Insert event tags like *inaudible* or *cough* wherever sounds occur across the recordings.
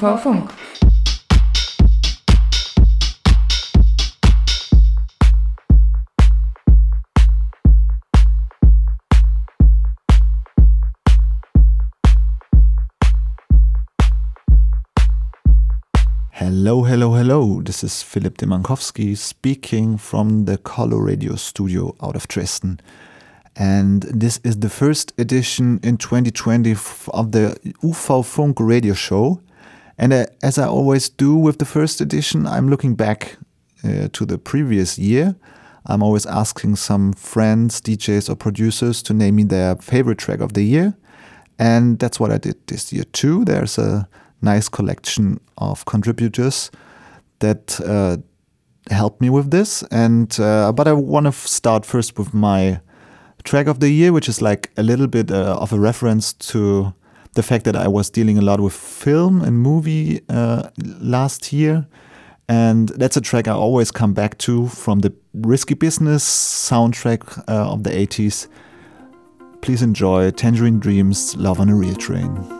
Ihr hört UV Funk. Hello, hello, hello. This is Philip Demankowski speaking from the Coloradio studio out of Dresden. And this is the first edition in 2020 of the UV Funk radio show. And uh, as I always do with the first edition, I'm looking back uh, to the previous year. I'm always asking some friends, DJs, or producers to name me their favorite track of the year. And that's what I did this year too. There's a nice collection of contributors that uh, helped me with this. And uh, but I want to start first with my track of the year, which is like a little bit uh, of a reference to the fact that I was dealing a lot with film and movie uh, last year. And that's a track I always come back to from the Risky Business soundtrack uh, of the 80s. Please enjoy Tangerine Dreams Love on a Real Train.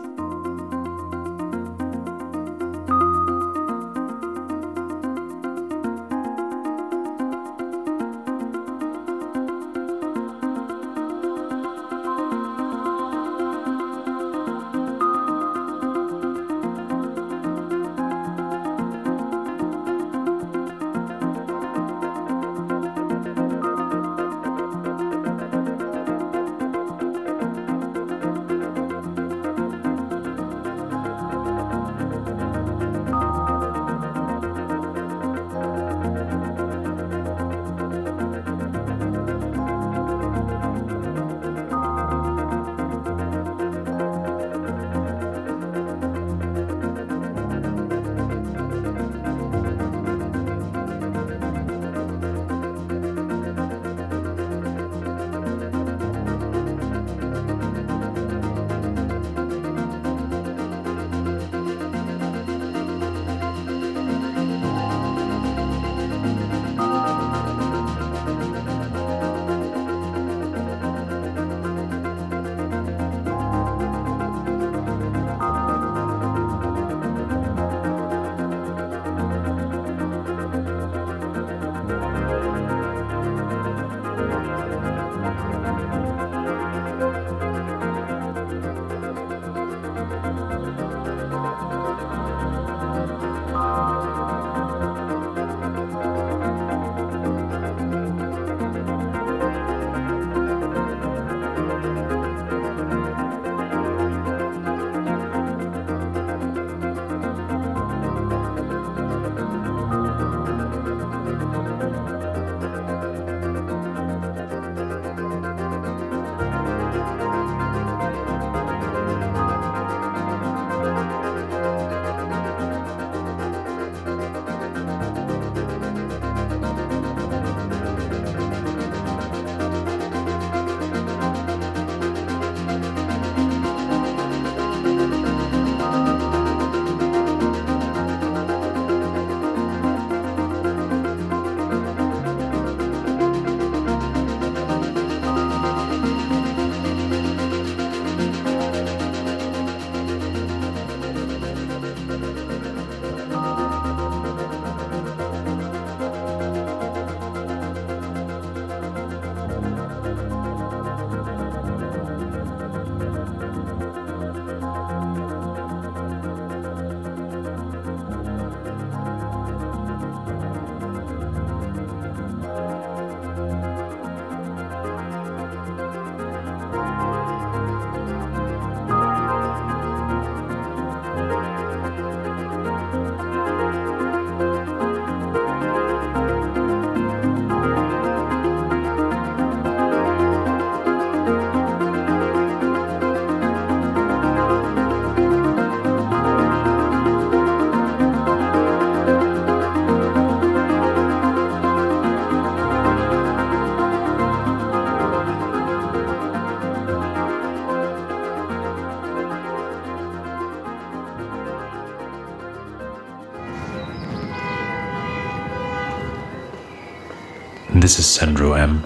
This is Sandro M.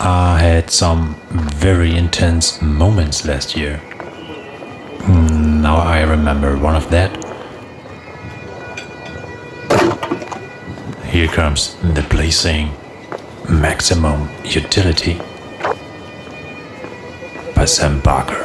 I had some very intense moments last year. Now I remember one of that. Here comes the blazing maximum utility by Sam Barker.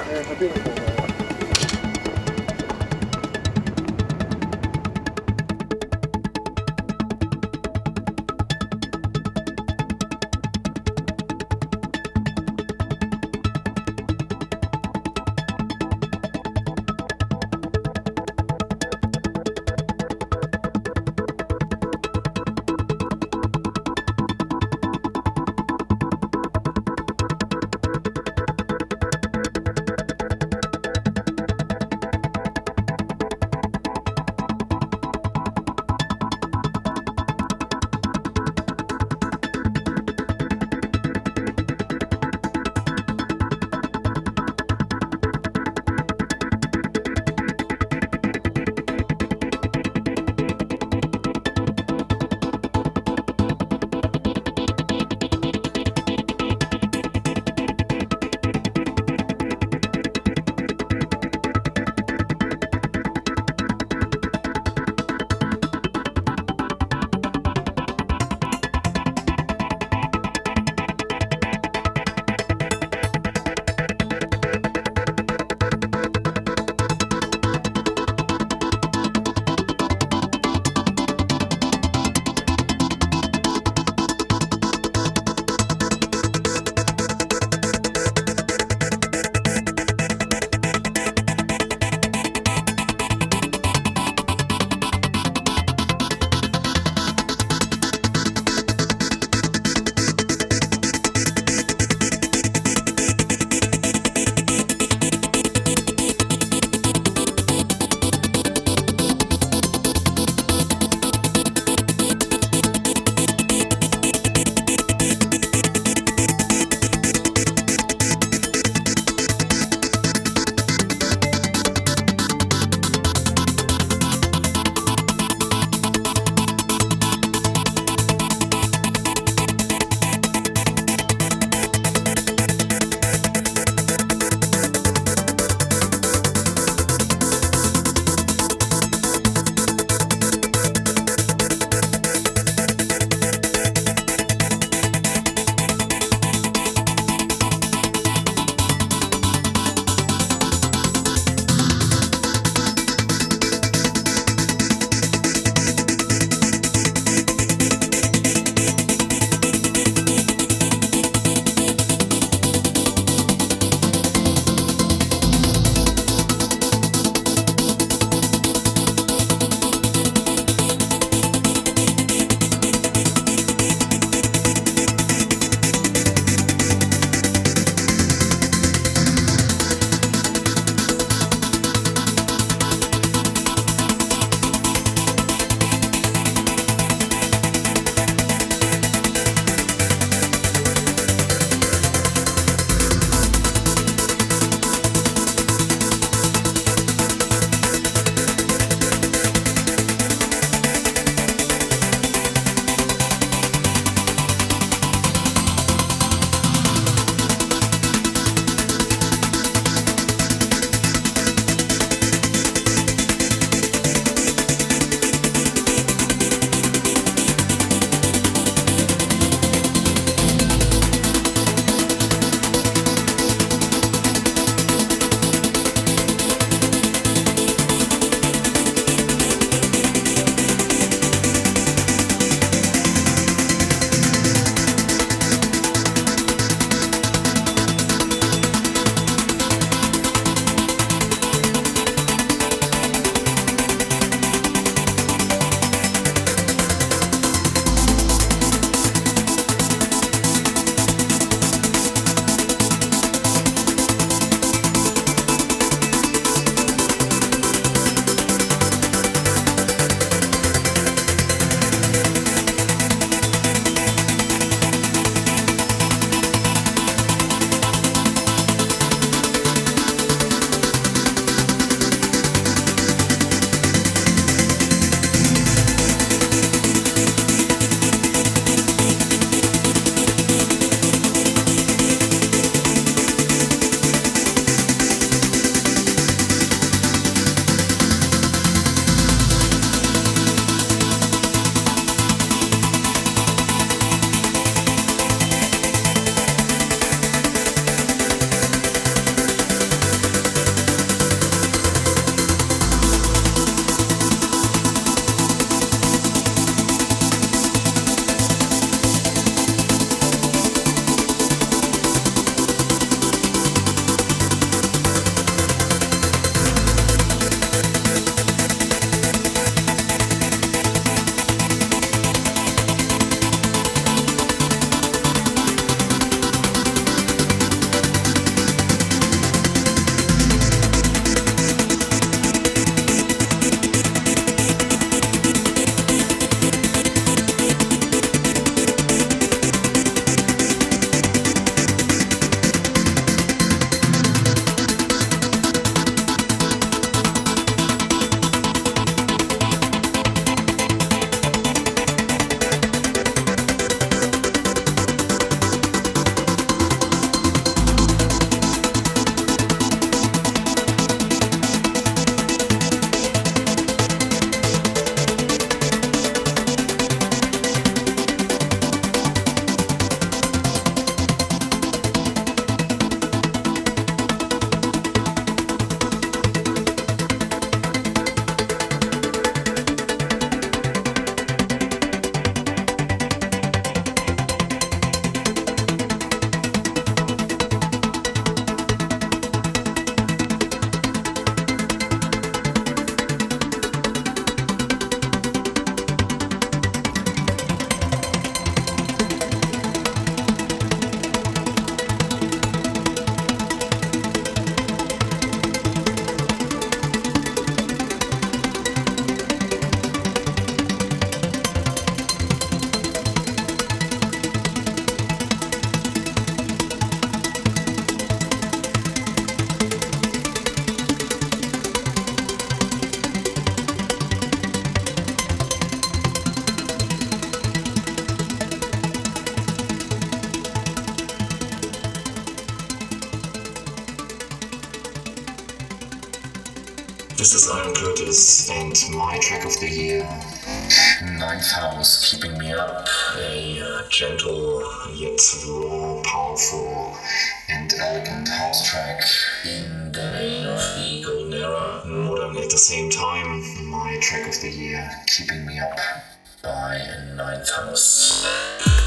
Curtis and my track of the year. Ninth House, Keeping Me Up. A uh, gentle yet raw, powerful and elegant house track in the vein of the golden era. Modern at the same time. My track of the year, Keeping Me Up by Ninth House.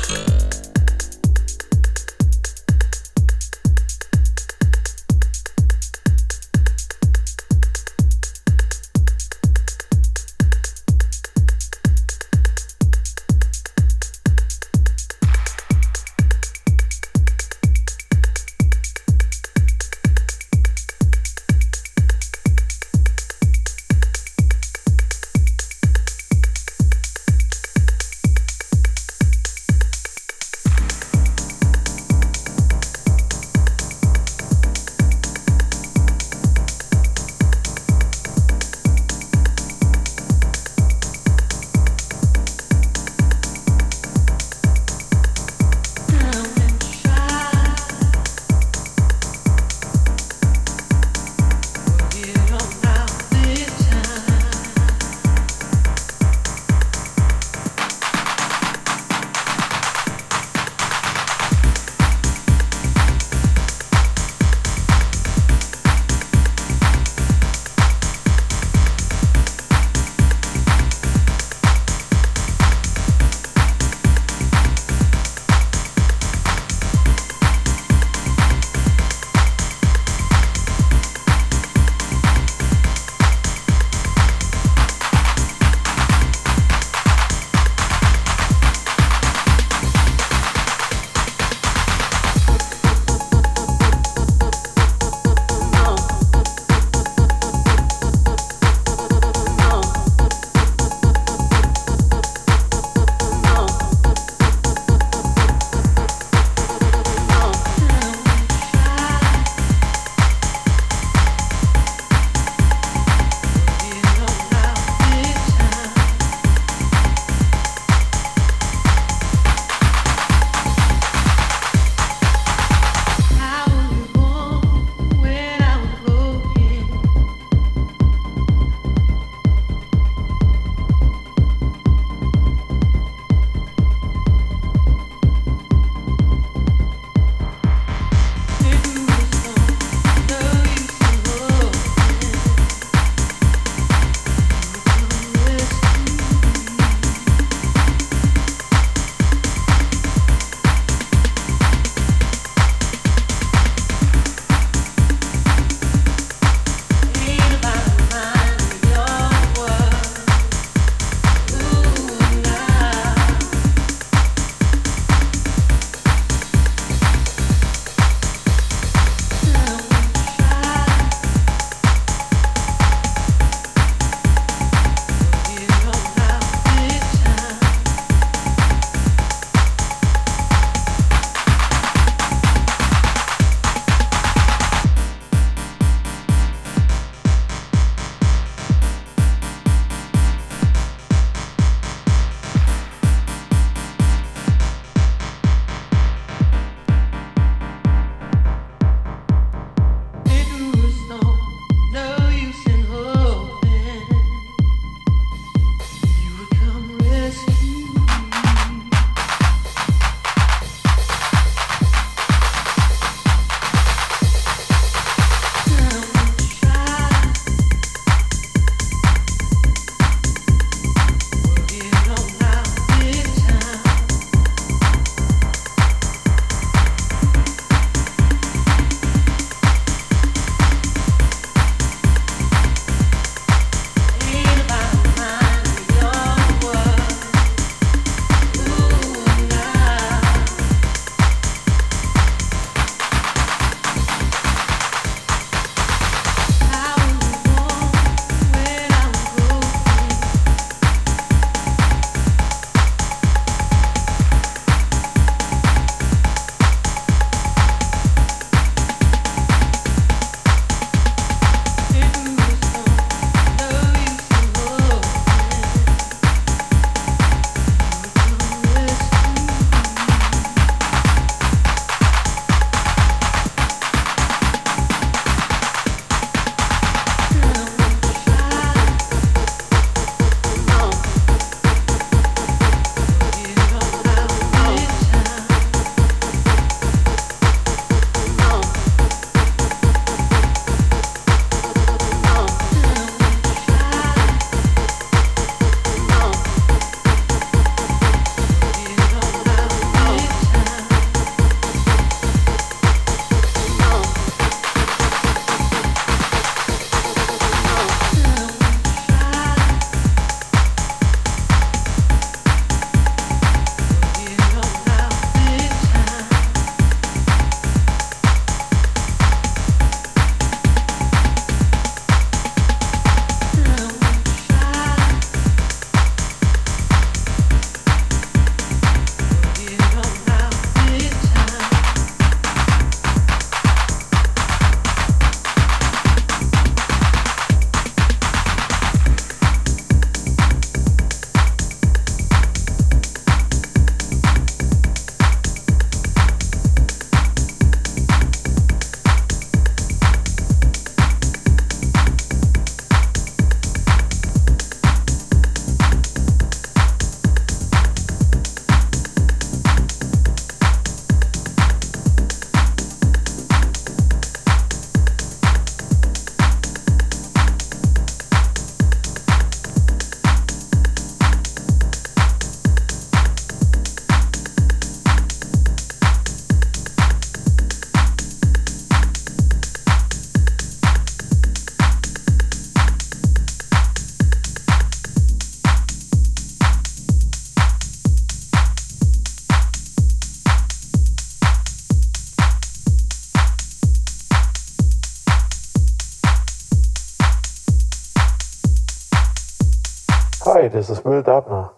Is Will Dubner.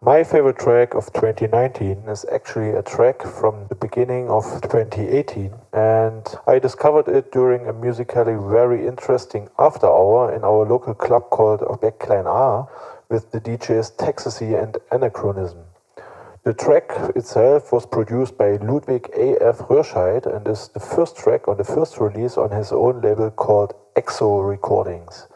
My favorite track of 2019 is actually a track from the beginning of 2018, and I discovered it during a musically very interesting after hour in our local club called Objektklein A with the DJs Texasy and Anachronism. The track itself was produced by Ludwig A.F. Röhrscheid and is the first track on the first release on his own label called Exo Recordings.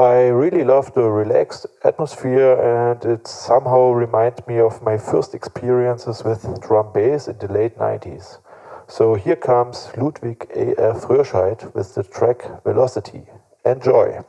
I really love the relaxed atmosphere and it somehow reminds me of my first experiences with drum bass in the late 90s. So here comes Ludwig A.F. Röhrscheid with the track Velocity. Enjoy!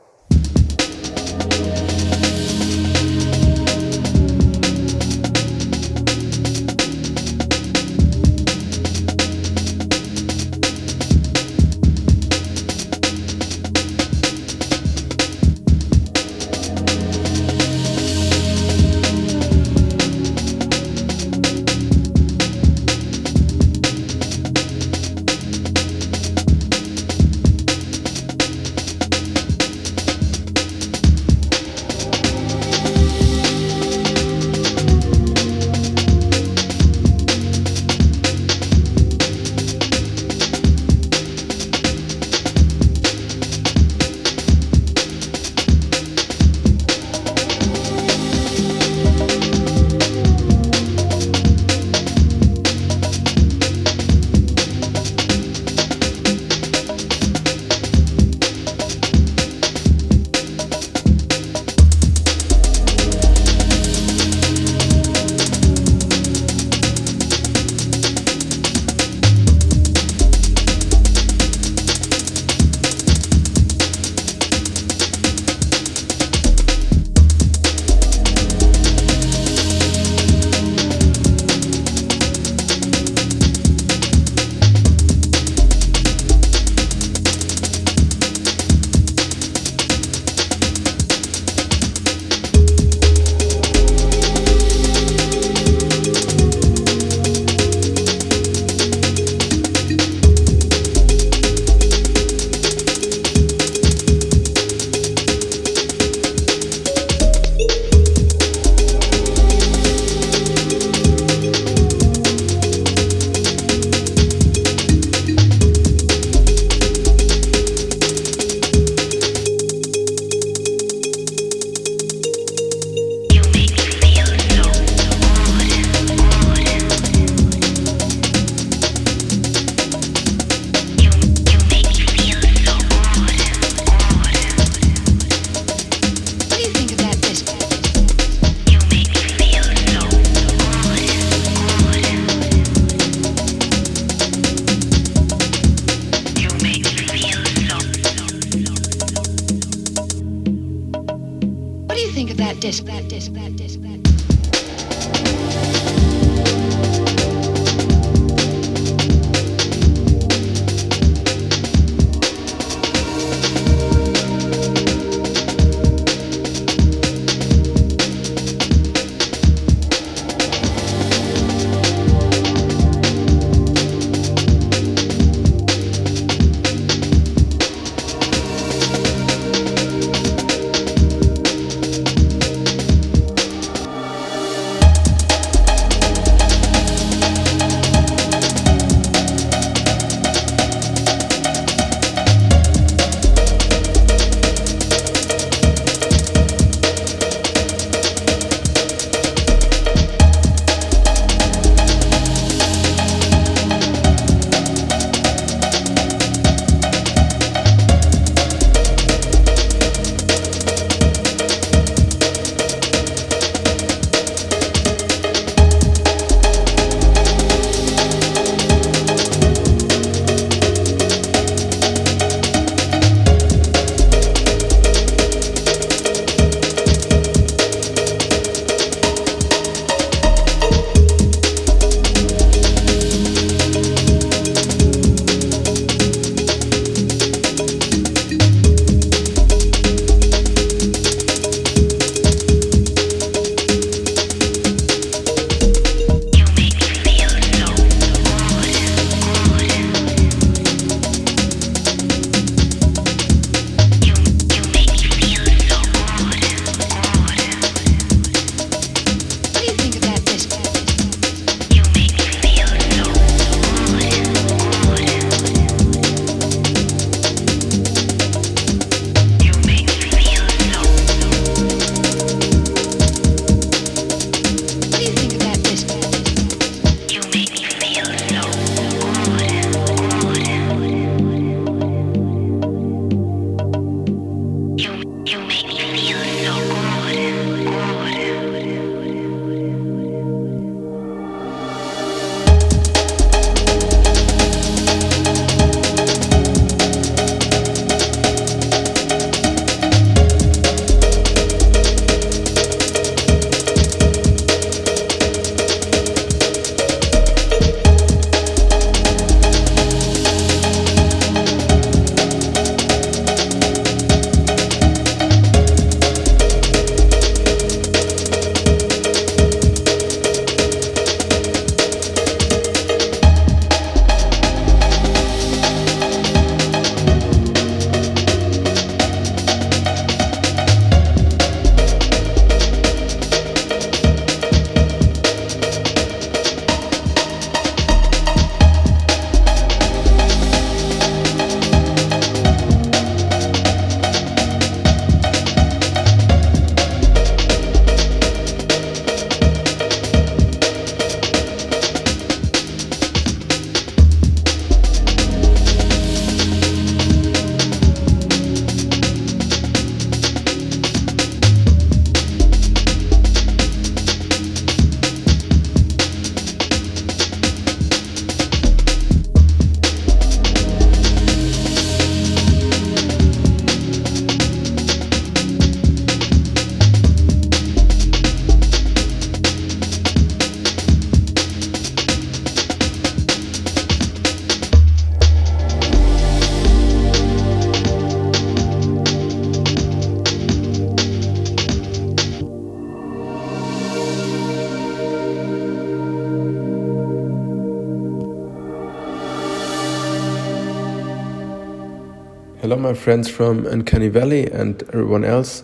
My friends from Uncanny Valley and everyone else.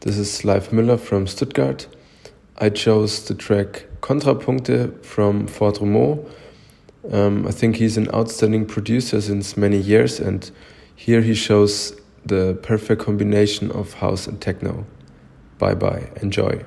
This is Live Müller from Stuttgart. I chose the track Kontrapunkte from Fort. Um, I think he's an outstanding producer since many years, and here he shows the perfect combination of house and techno. Bye bye, enjoy.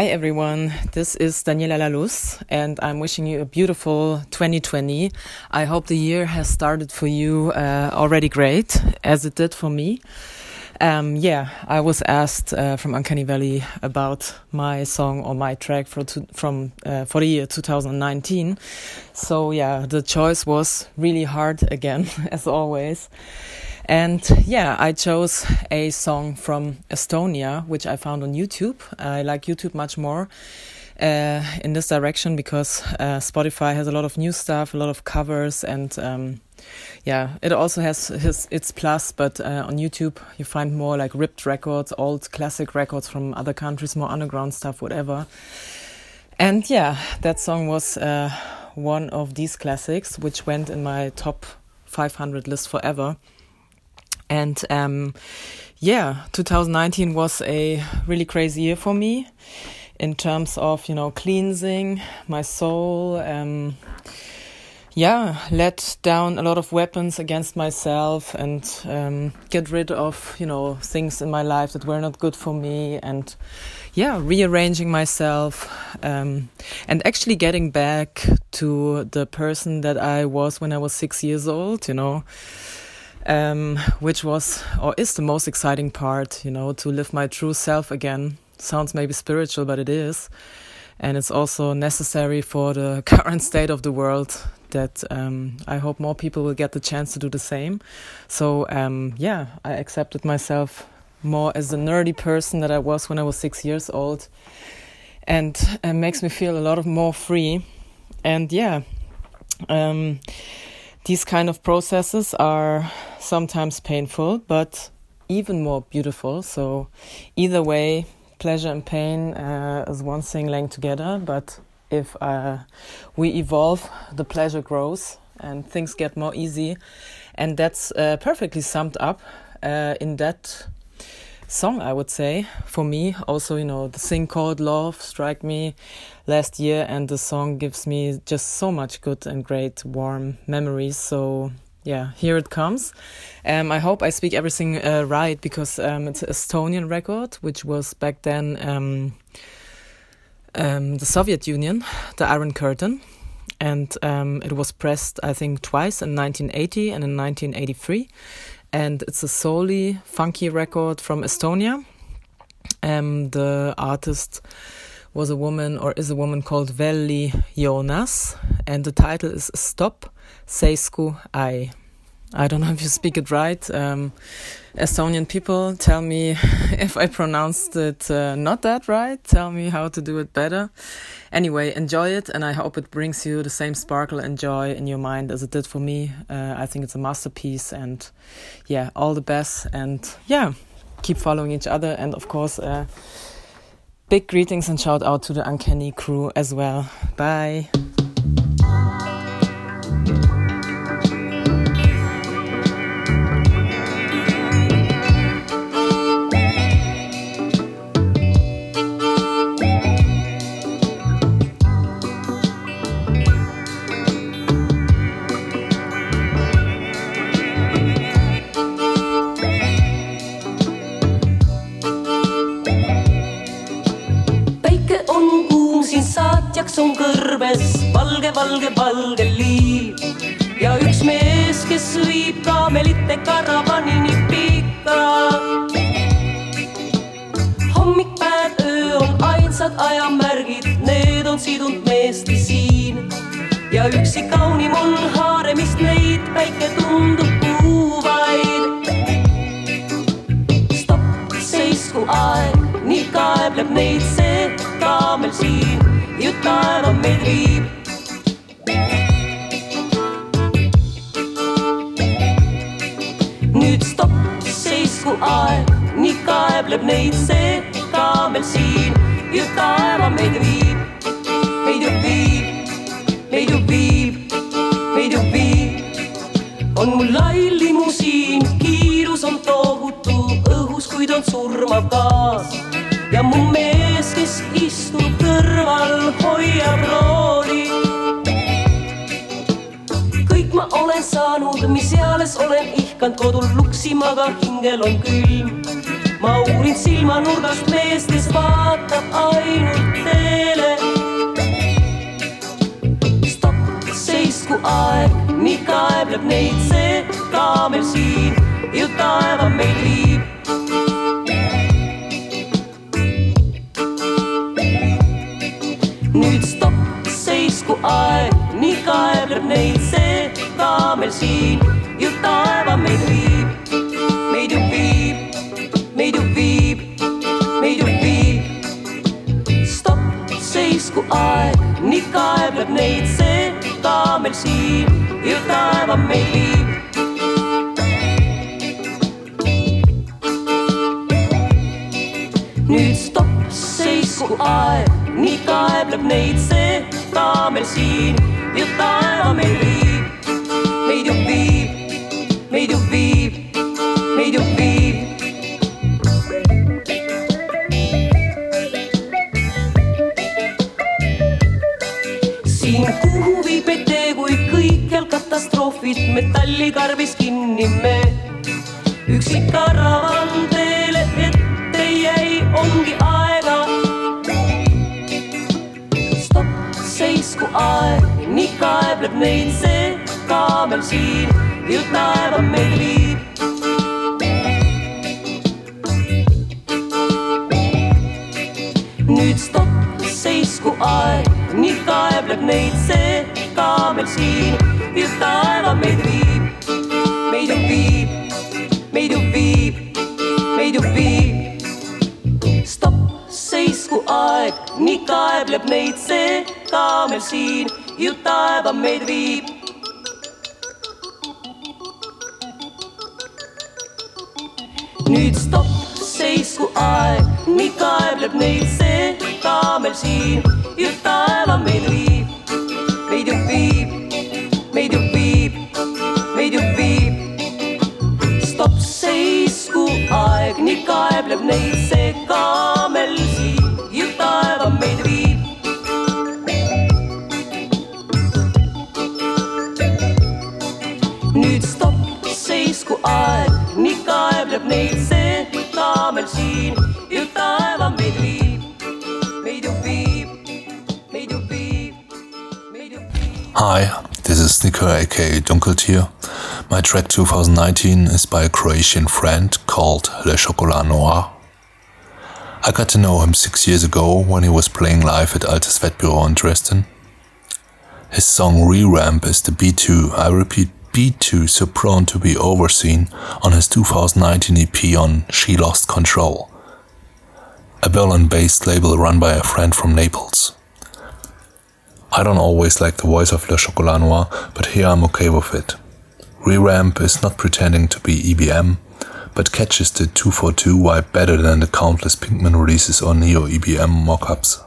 Hi everyone, this is Daniela La Luz and I'm wishing you a beautiful 2020. I hope the year has started for you uh, already great, as it did for me. Um, yeah, I was asked uh, from Uncanny Valley about my song or my track for to, from uh, for the year 2019. So yeah, the choice was really hard again, *laughs* as always. And yeah, I chose a song from Estonia, which I found on YouTube. I like YouTube much more uh, in this direction because uh, Spotify has a lot of new stuff, a lot of covers, and um, yeah, it also has its plus. But uh, on YouTube, you find more like ripped records, old classic records from other countries, more underground stuff, whatever. And yeah, that song was uh, one of these classics, which went in my top 500 list forever. And um, yeah, 2019 was a really crazy year for me in terms of you know cleansing my soul. Um, yeah, let down a lot of weapons against myself and um, get rid of you know things in my life that were not good for me and yeah, rearranging myself um, and actually getting back to the person that I was when I was six years old. You know um, which was or is the most exciting part, you know, to live my true self again. Sounds maybe spiritual, but it is. And it's also necessary for the *laughs* current state of the world that um, I hope more people will get the chance to do the same. So, um, yeah, I accepted myself more as the nerdy person that I was when I was six years old. And it makes me feel a lot of more free. And yeah, um, these kind of processes are sometimes painful, but even more beautiful. So, either way, pleasure and pain uh, is one thing linked together. But if uh, we evolve, the pleasure grows and things get more easy. And that's uh, perfectly summed up uh, in that song, I would say, for me. Also, you know, the thing called Love struck me last year, and the song gives me just so much good and great warm memories. So, yeah, here it comes. Um, I hope I speak everything uh, right because um, it's an Estonian record, which was back then um, um the Soviet Union, the Iron Curtain. And um, it was pressed, I think, twice in 1980 and in 1983 and it's a solely funky record from Estonia. Um, the artist was a woman or is a woman called Velly Joonas, and the title is Stop Seisku Ai. I don't know if you speak it right. Um, Estonian people tell me *laughs* if I pronounced it uh, not that right. Tell me how to do it better. Anyway, enjoy it, and I hope it brings you the same sparkle and joy in your mind as it did for me. Uh, I think it's a masterpiece, and yeah, all the best. And yeah, keep following each other, and of course, uh, big greetings and shout out to the Uncanny crew as well. Bye. Valge, valge, valge liiv ja üks mees, kes viib kaamelite karavanini pika. hommik, päev, öö on ainsad ajamärgid, need on sidunud meesti siin ja üksi kaunim on haaremist neid, päike tundub kuuvaid. stopp, seisku aeg, nii kaebleb neid see kaamel siin ju taeva meid viib. Seisku aeg, nii kaebleb neid see kaamel siin ju taeva meid viib, meid ju viib, meid ju viib, meid ju viib. on mul lai limusiin, kiirus on tohutu õhus, kuid on surmav gaas ja mu mees, kes istub kõrval, hoiab rooli. Olen saanud, mis eales olen ihkanud kodul luksima, aga hingel on külm. ma uurin silmanurgast meest, kes vaatab ainult teele. stopp, seisku aeg, nii kaebleb neid see kaamel siin ju taeva meil viib. nüüd stopp, seisku aeg, nii kaebleb neid see kaamel siin ju taeva meil viib, meid ju viib meid ju viib, meid ju viib. stopp, seisku aeg, nii kaebleb neid see kaamel siin ju taeva meid viib. nüüd stopp, seisku aeg, nii kaebleb neid see kaamel siin ju taeva meid viib, medio vivo, medio vivo, medio vivo. siin kuhuvi pete, kui kõikjal katastroofid metallikarbis kinni me. üksik karavan teele ette jäi, ongi aega. stopp, seisku aeg, nii kaebleb neid see kaamel siin, ju taeva meil viib. nüüd stopp, seisku aeg, nii kaebleb neid see kaamel siin, ju taeva meid viib, meid ju viib, meid ju viib, meid ju viib. stopp, seisku aeg, nii kaebleb neid see kaamel siin, ju taeva meid viib. Seisku aeg, nii kaebleb neid see kaamel siin, ju taeva meid viib, meid ju viib, meid ju viib, meid ju viib. stopp, seisku aeg, nii kaebleb neid see kaamel siin, ju taeva meid viib. nüüd stopp, seisku aeg, nii kaebleb neid see meid ju viib, meid ju viib. Hi, this is Snicker aka Dunkeltier. My track 2019 is by a Croatian friend called Le Chocolat Noir. I got to know him six years ago when he was playing live at Altes Wettbüro in Dresden. His song Re-Ramp is the B2, I repeat B2 so prone to be overseen on his 2019 EP on She Lost Control, a Berlin-based label run by a friend from Naples. I don't always like the voice of Le Chocolat Noir, but here I'm okay with it. Re-Ramp is not pretending to be EBM, but catches the 242 vibe better than the countless Pinkman releases or Neo EBM mockups.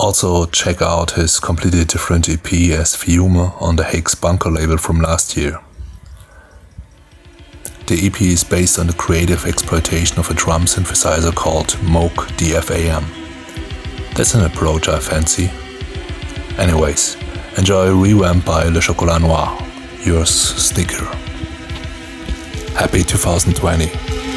Also, check out his completely different EP as Fiume on the Hakes Bunker label from last year. The EP is based on the creative exploitation of a drum synthesizer called Moog DFAM. That's an approach I fancy. Anyways, enjoy Revamp by Le Chocolat Noir. Yours, Sneaker. Happy 2020.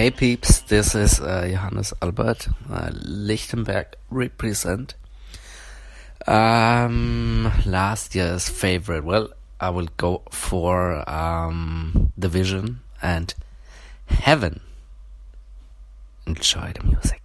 Hey peeps, this is uh, Johannes Albert, uh, Lichtenberg represent. Um, last year's favorite. Well, I will go for um, The Vision and Heaven. Enjoy the music.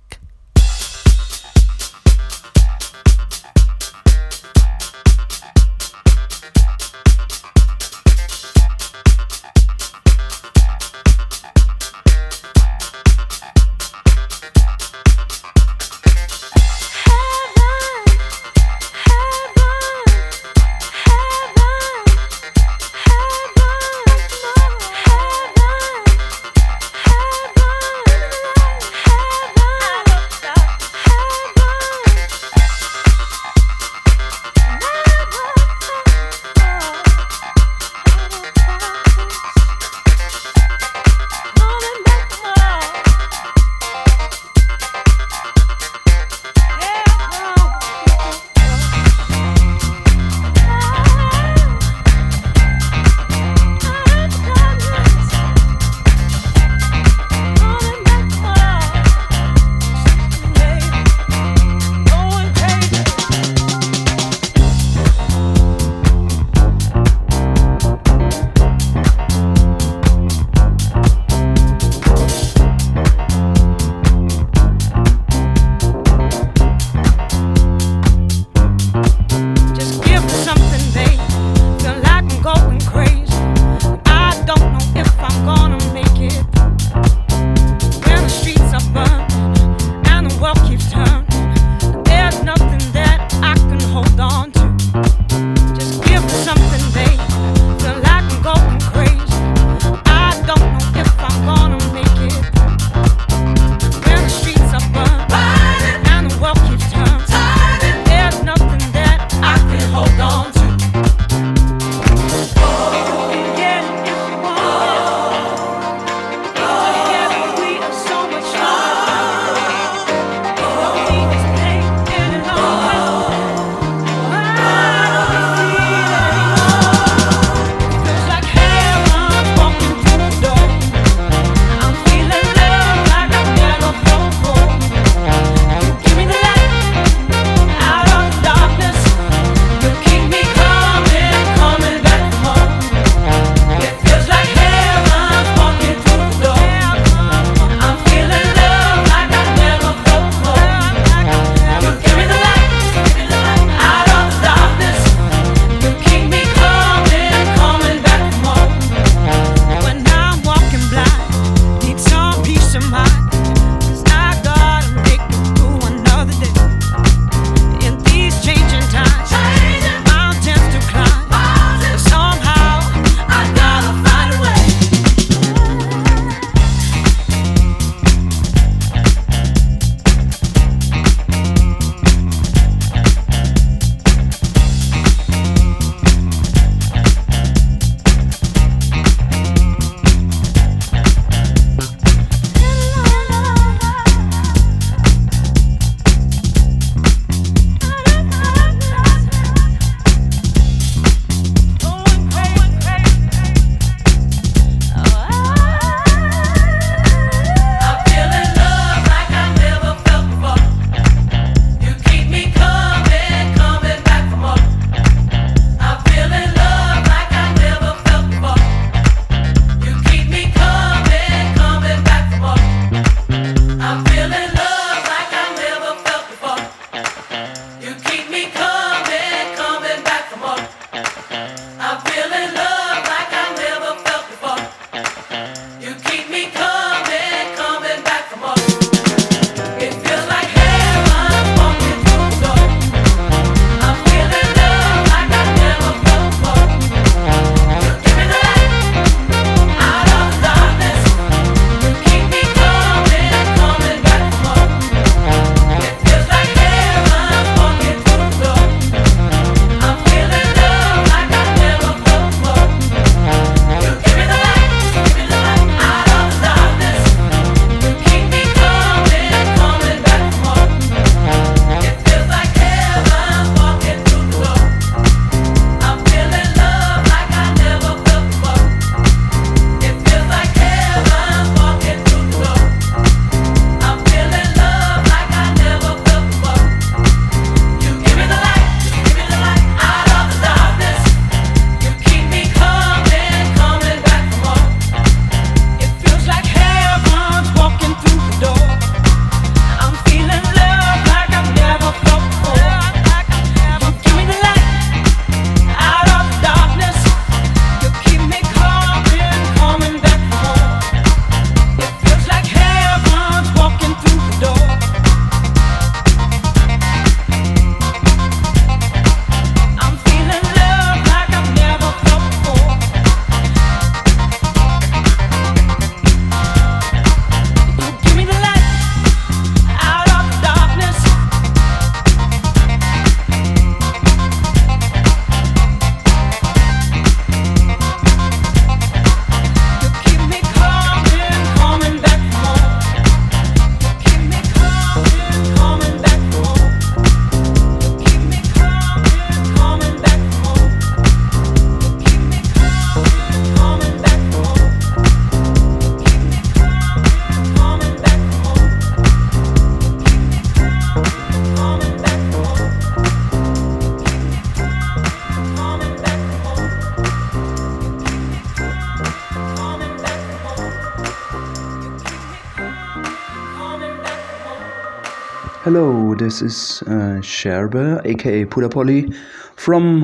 This is uh, Sherbe, aka Pudapolly, from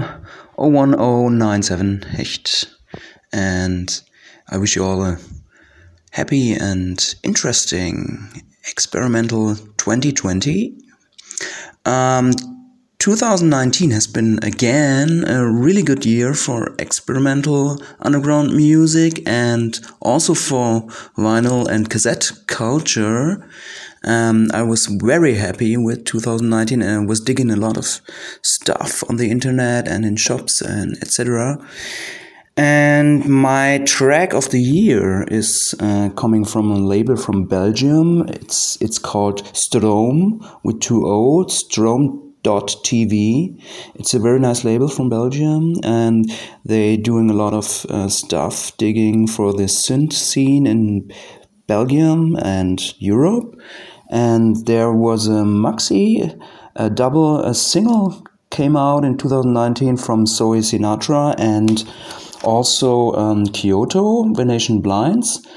01097 Hecht. And I wish you all a happy and interesting experimental 2020. Um, 2019 has been again a really good year for experimental underground music and also for vinyl and cassette culture. Um, I was very happy with 2019 and was digging a lot of stuff on the internet and in shops and etc. And my track of the year is uh, coming from a label from Belgium. It's it's called Stroom with two O, Stroom.tv. It's a very nice label from Belgium, and they're doing a lot of uh, stuff, digging for the synth scene in Belgium and Europe and there was a maxi, a double, a single came out in 2019 from Zoe Sinatra and also um, Kyoto, Venetian Blinds.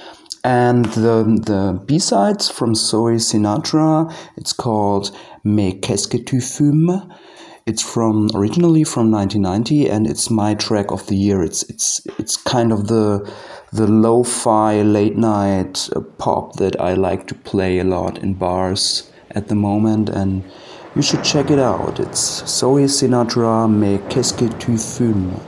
And the, the B-sides from Zoe Sinatra, it's called Mais qu'est-ce que tu fumes? It's from originally from 1990, and it's my track of the year. It's it's it's kind of the the lo-fi late night uh, pop that I like to play a lot in bars at the moment, and you should check it out. It's Zoe Sinatra, Mais qu'est-ce que tu fumes?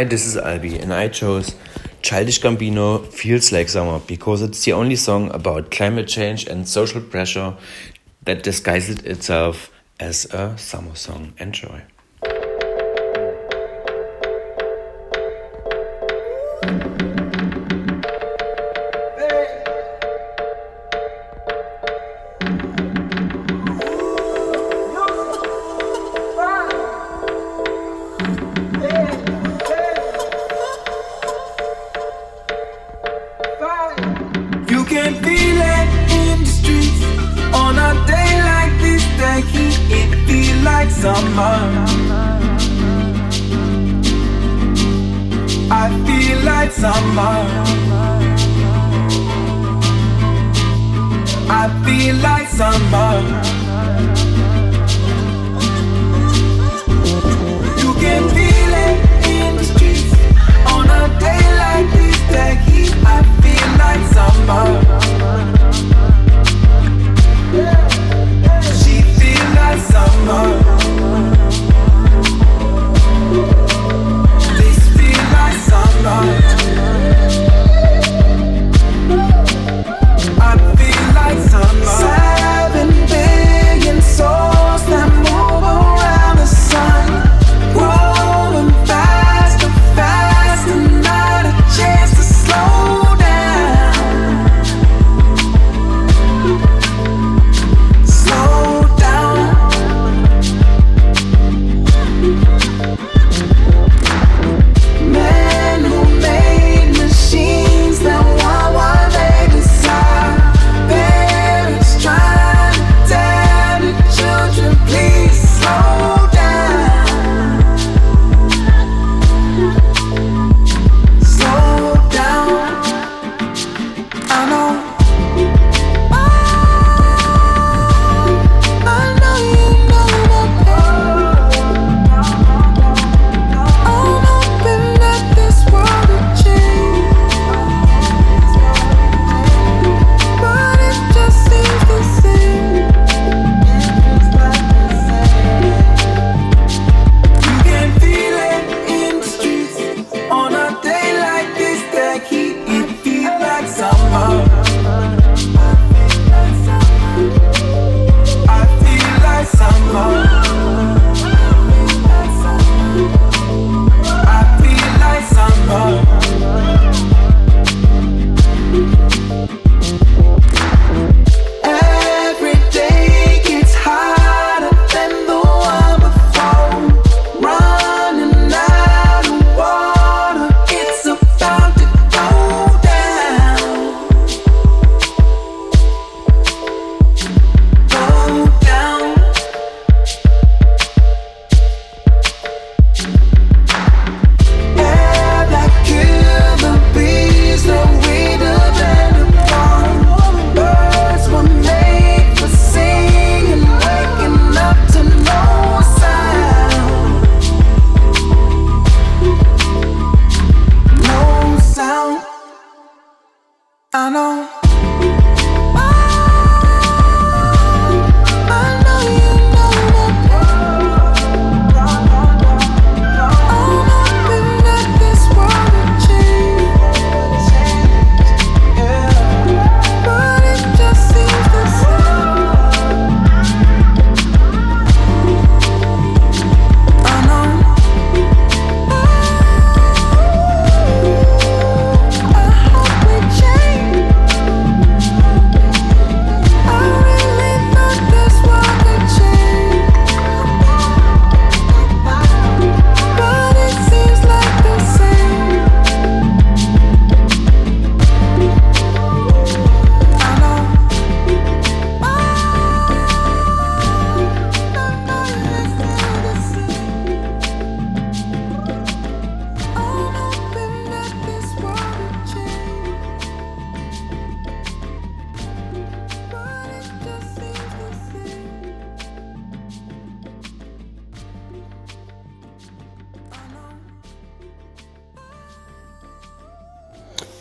Hi, this is Albi, and I chose Childish Gambino Feels Like Summer because it's the only song about climate change and social pressure that disguises itself as a summer song. Enjoy.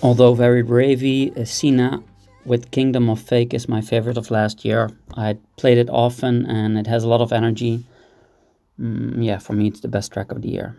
Although very ravey, uh, Sina with Kingdom of Fake is my favorite of last year. I played it often and it has a lot of energy. Mm, yeah, for me, it's the best track of the year.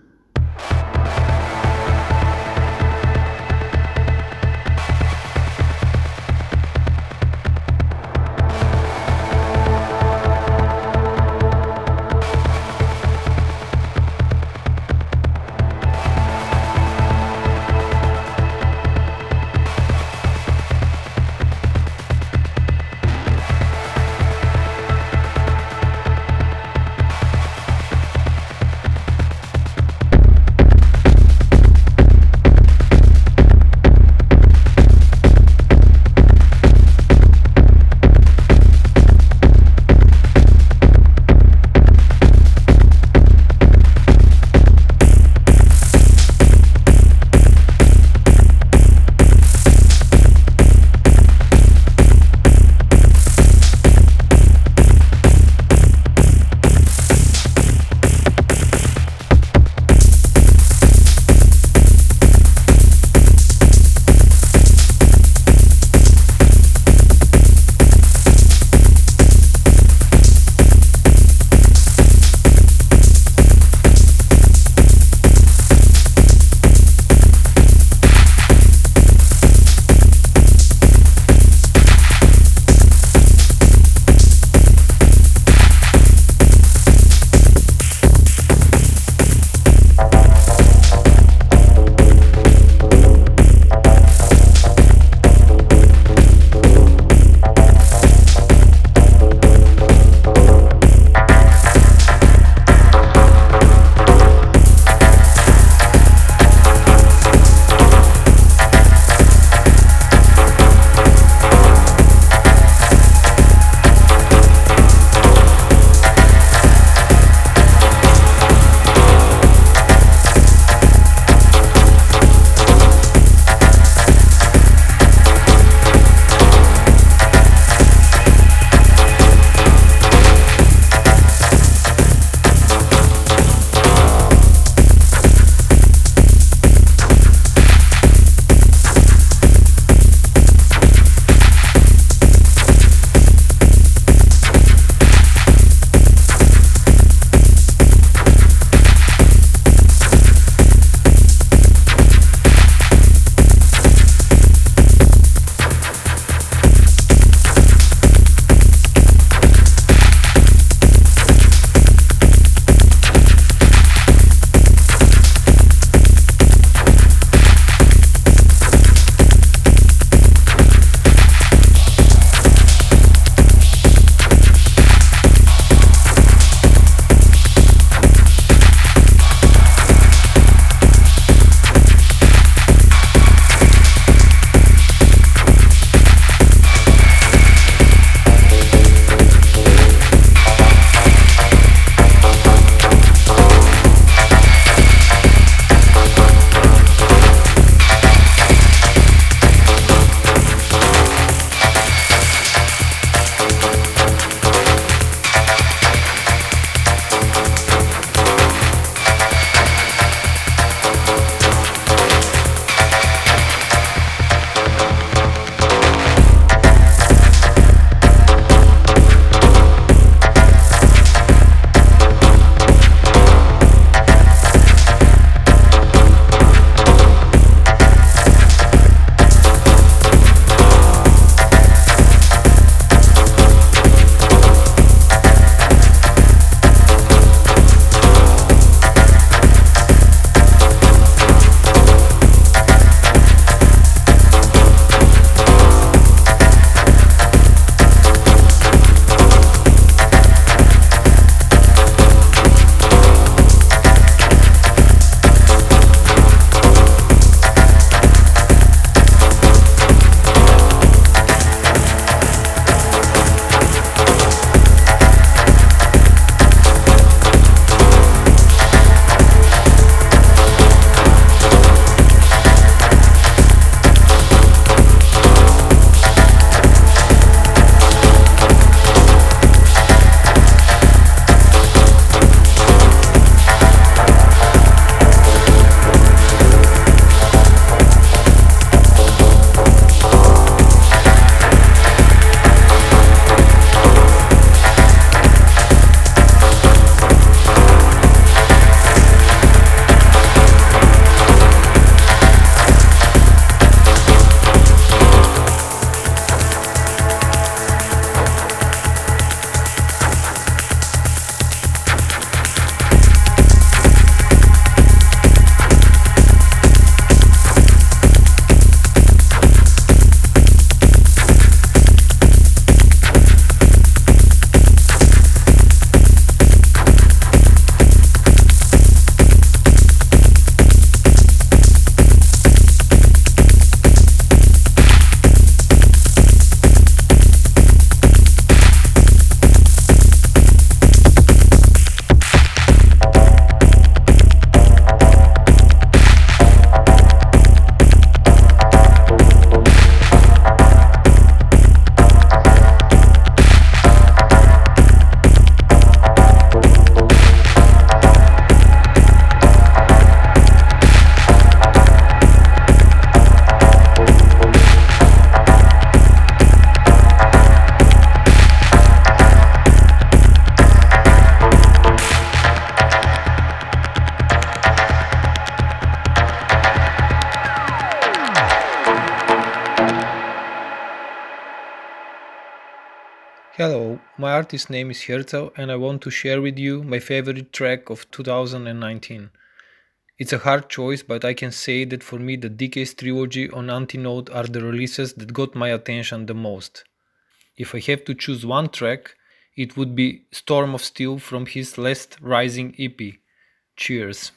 My artist name is Herzl and I want to share with you my favorite track of 2019. It's a hard choice, but I can say that for me the Decades trilogy on Antinote are the releases that got my attention the most. If I have to choose one track, it would be Storm of Steel from his last Rising EP. Cheers.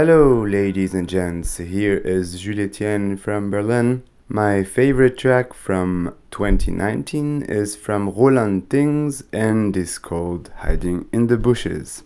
Hello, ladies and gents. Here is Jules Etienne from Berlin. My favorite track from 2019 is from Roland Things and is called Hiding in the Bushes.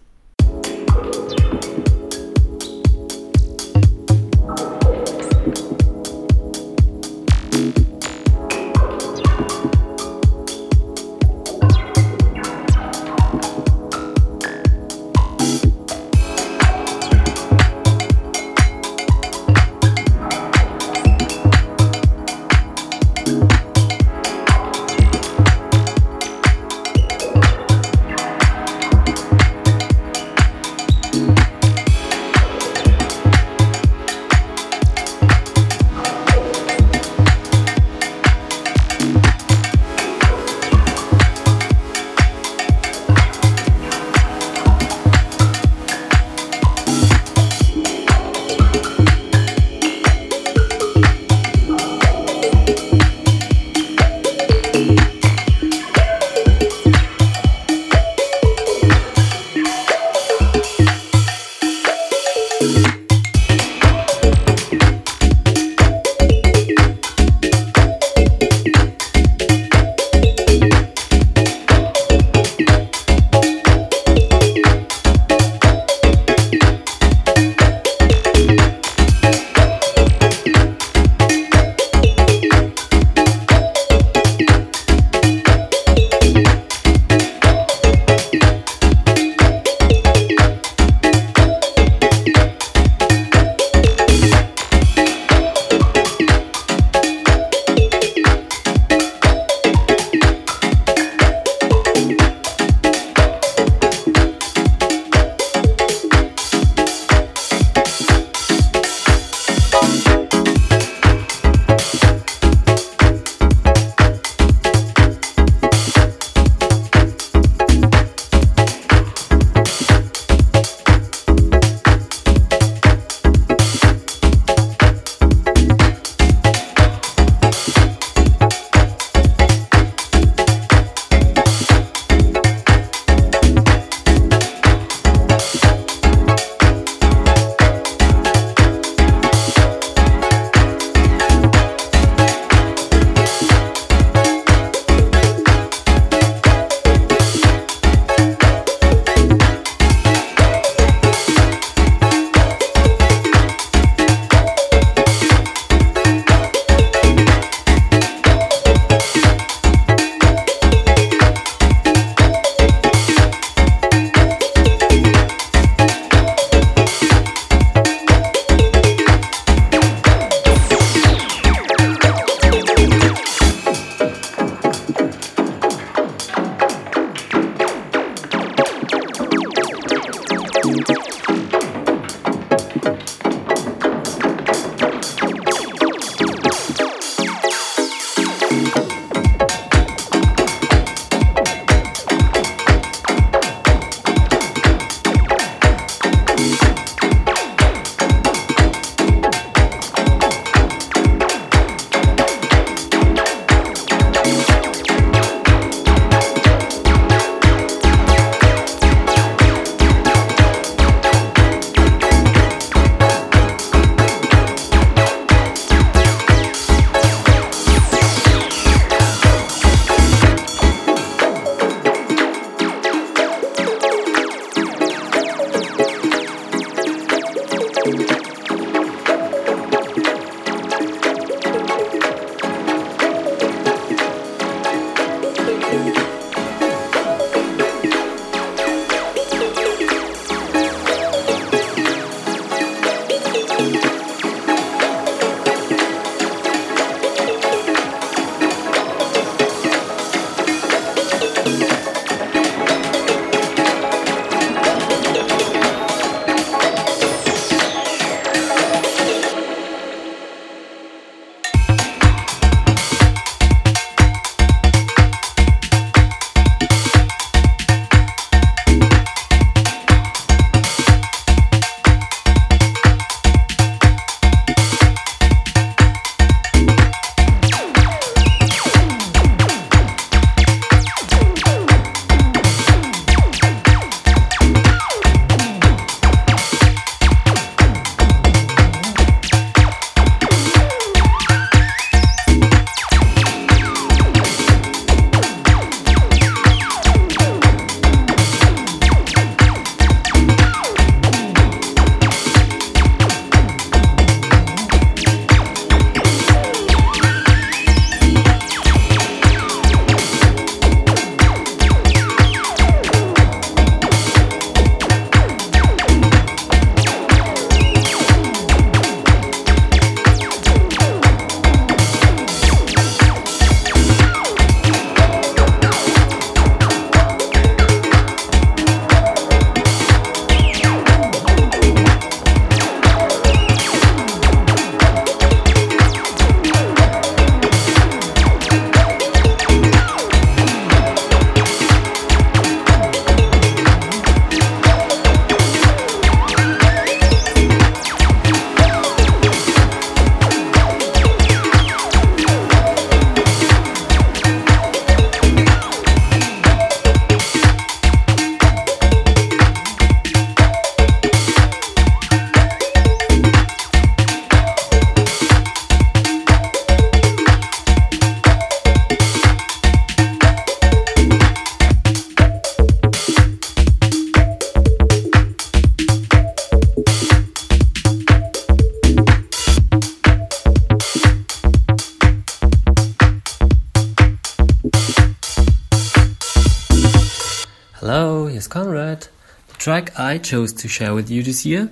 I chose to share with you this year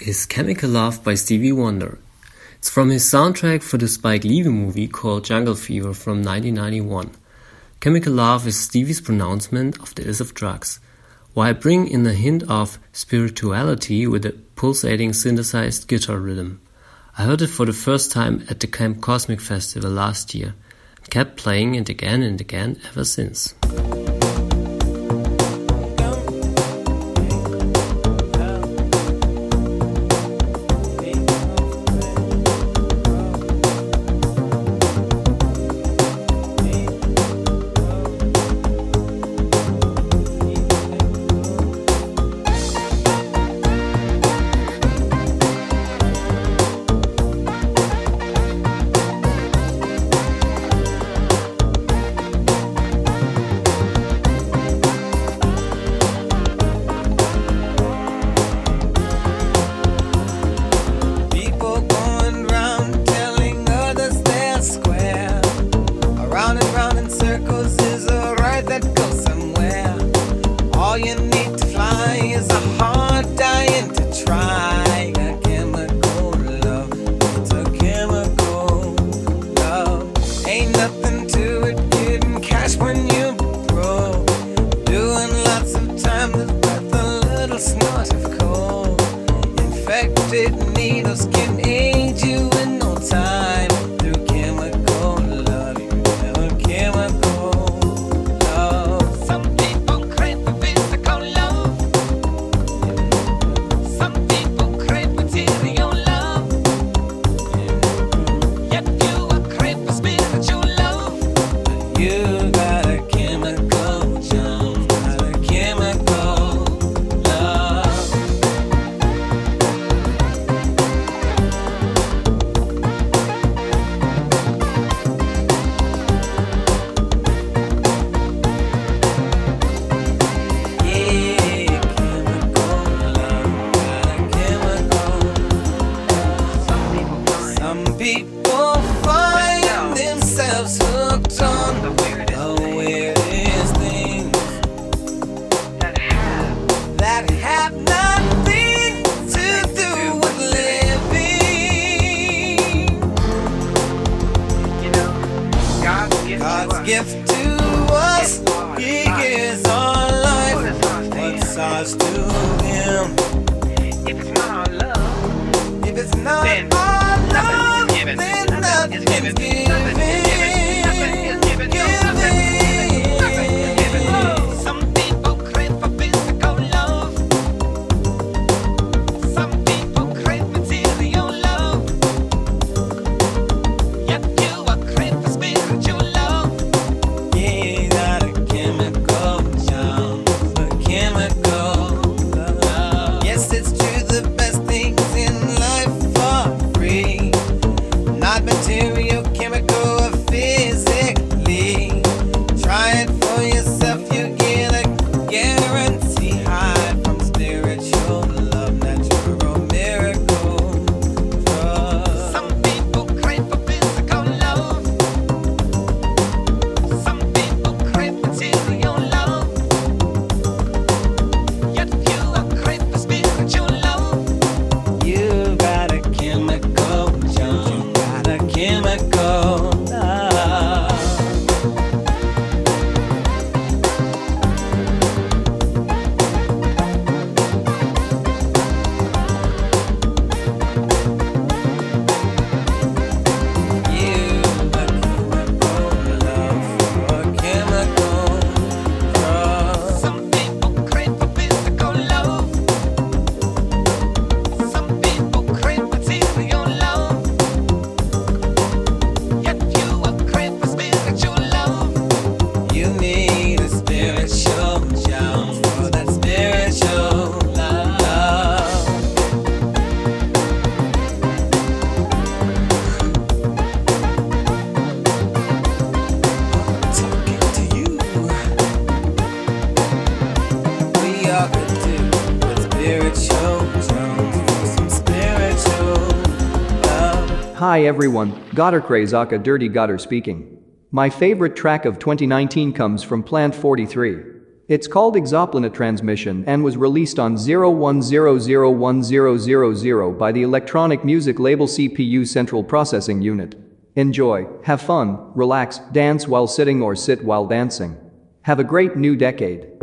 is Chemical Love by Stevie Wonder. It's from his soundtrack for the Spike Lee movie called Jungle Fever from 1991. Chemical Love is Stevie's pronouncement of the ills of drugs, while bringing in a hint of spirituality with a pulsating synthesized guitar rhythm. I heard it for the first time at the Camp Cosmic Festival last year and kept playing it again and again ever since. Hi everyone, Gotter Krayzaka Dirty Gotter speaking. My favorite track of 2019 comes from Plant 43. It's called Exoplanet Transmission and was released on 01001000 by the electronic music label CPU Central Processing Unit. Enjoy, have fun, relax, dance while sitting or sit while dancing. Have a great new decade.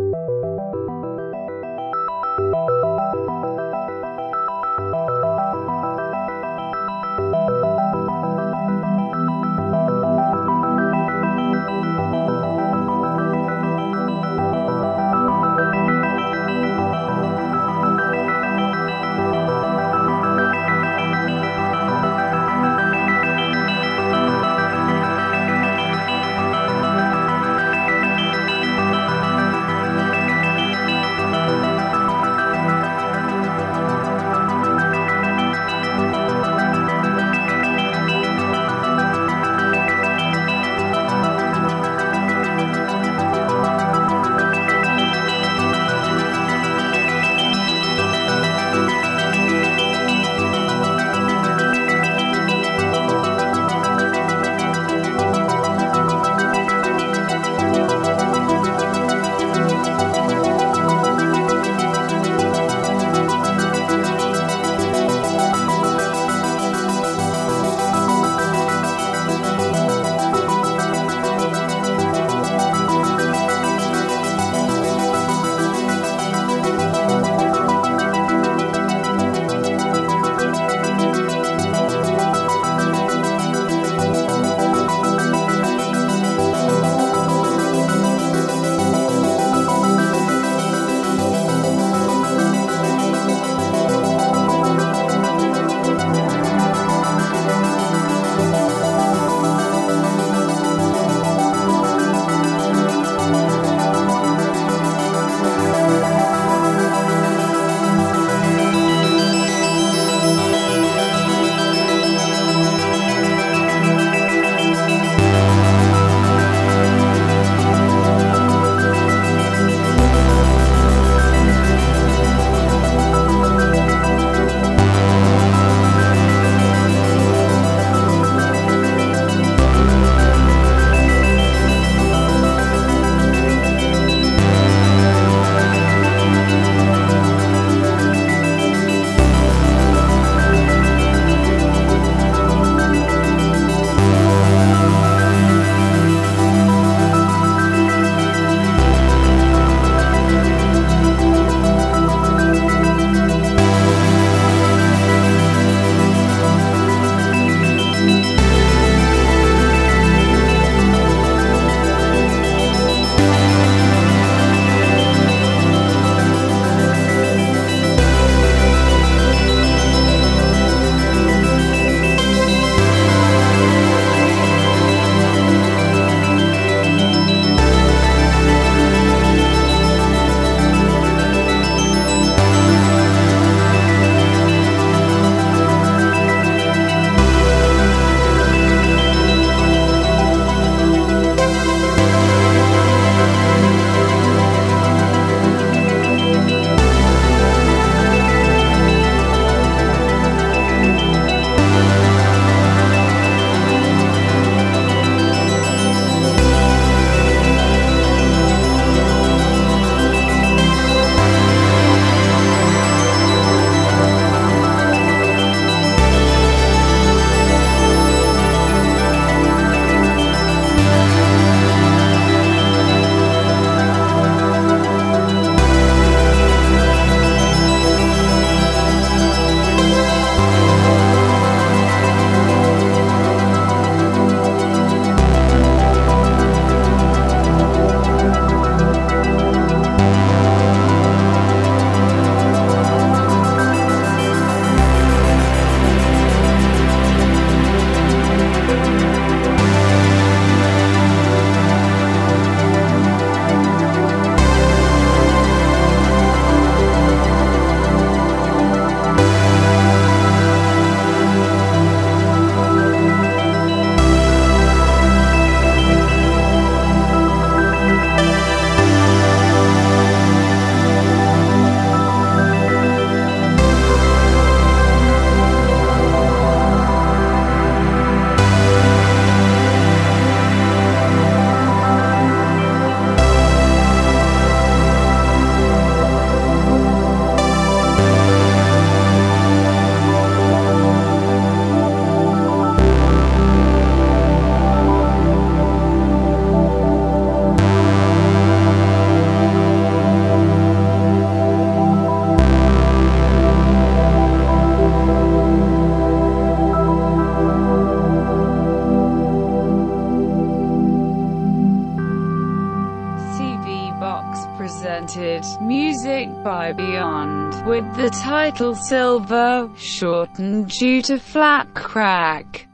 with the title Silver, shortened due to flat crack.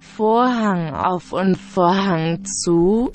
Vorhang auf und Vorhang zu.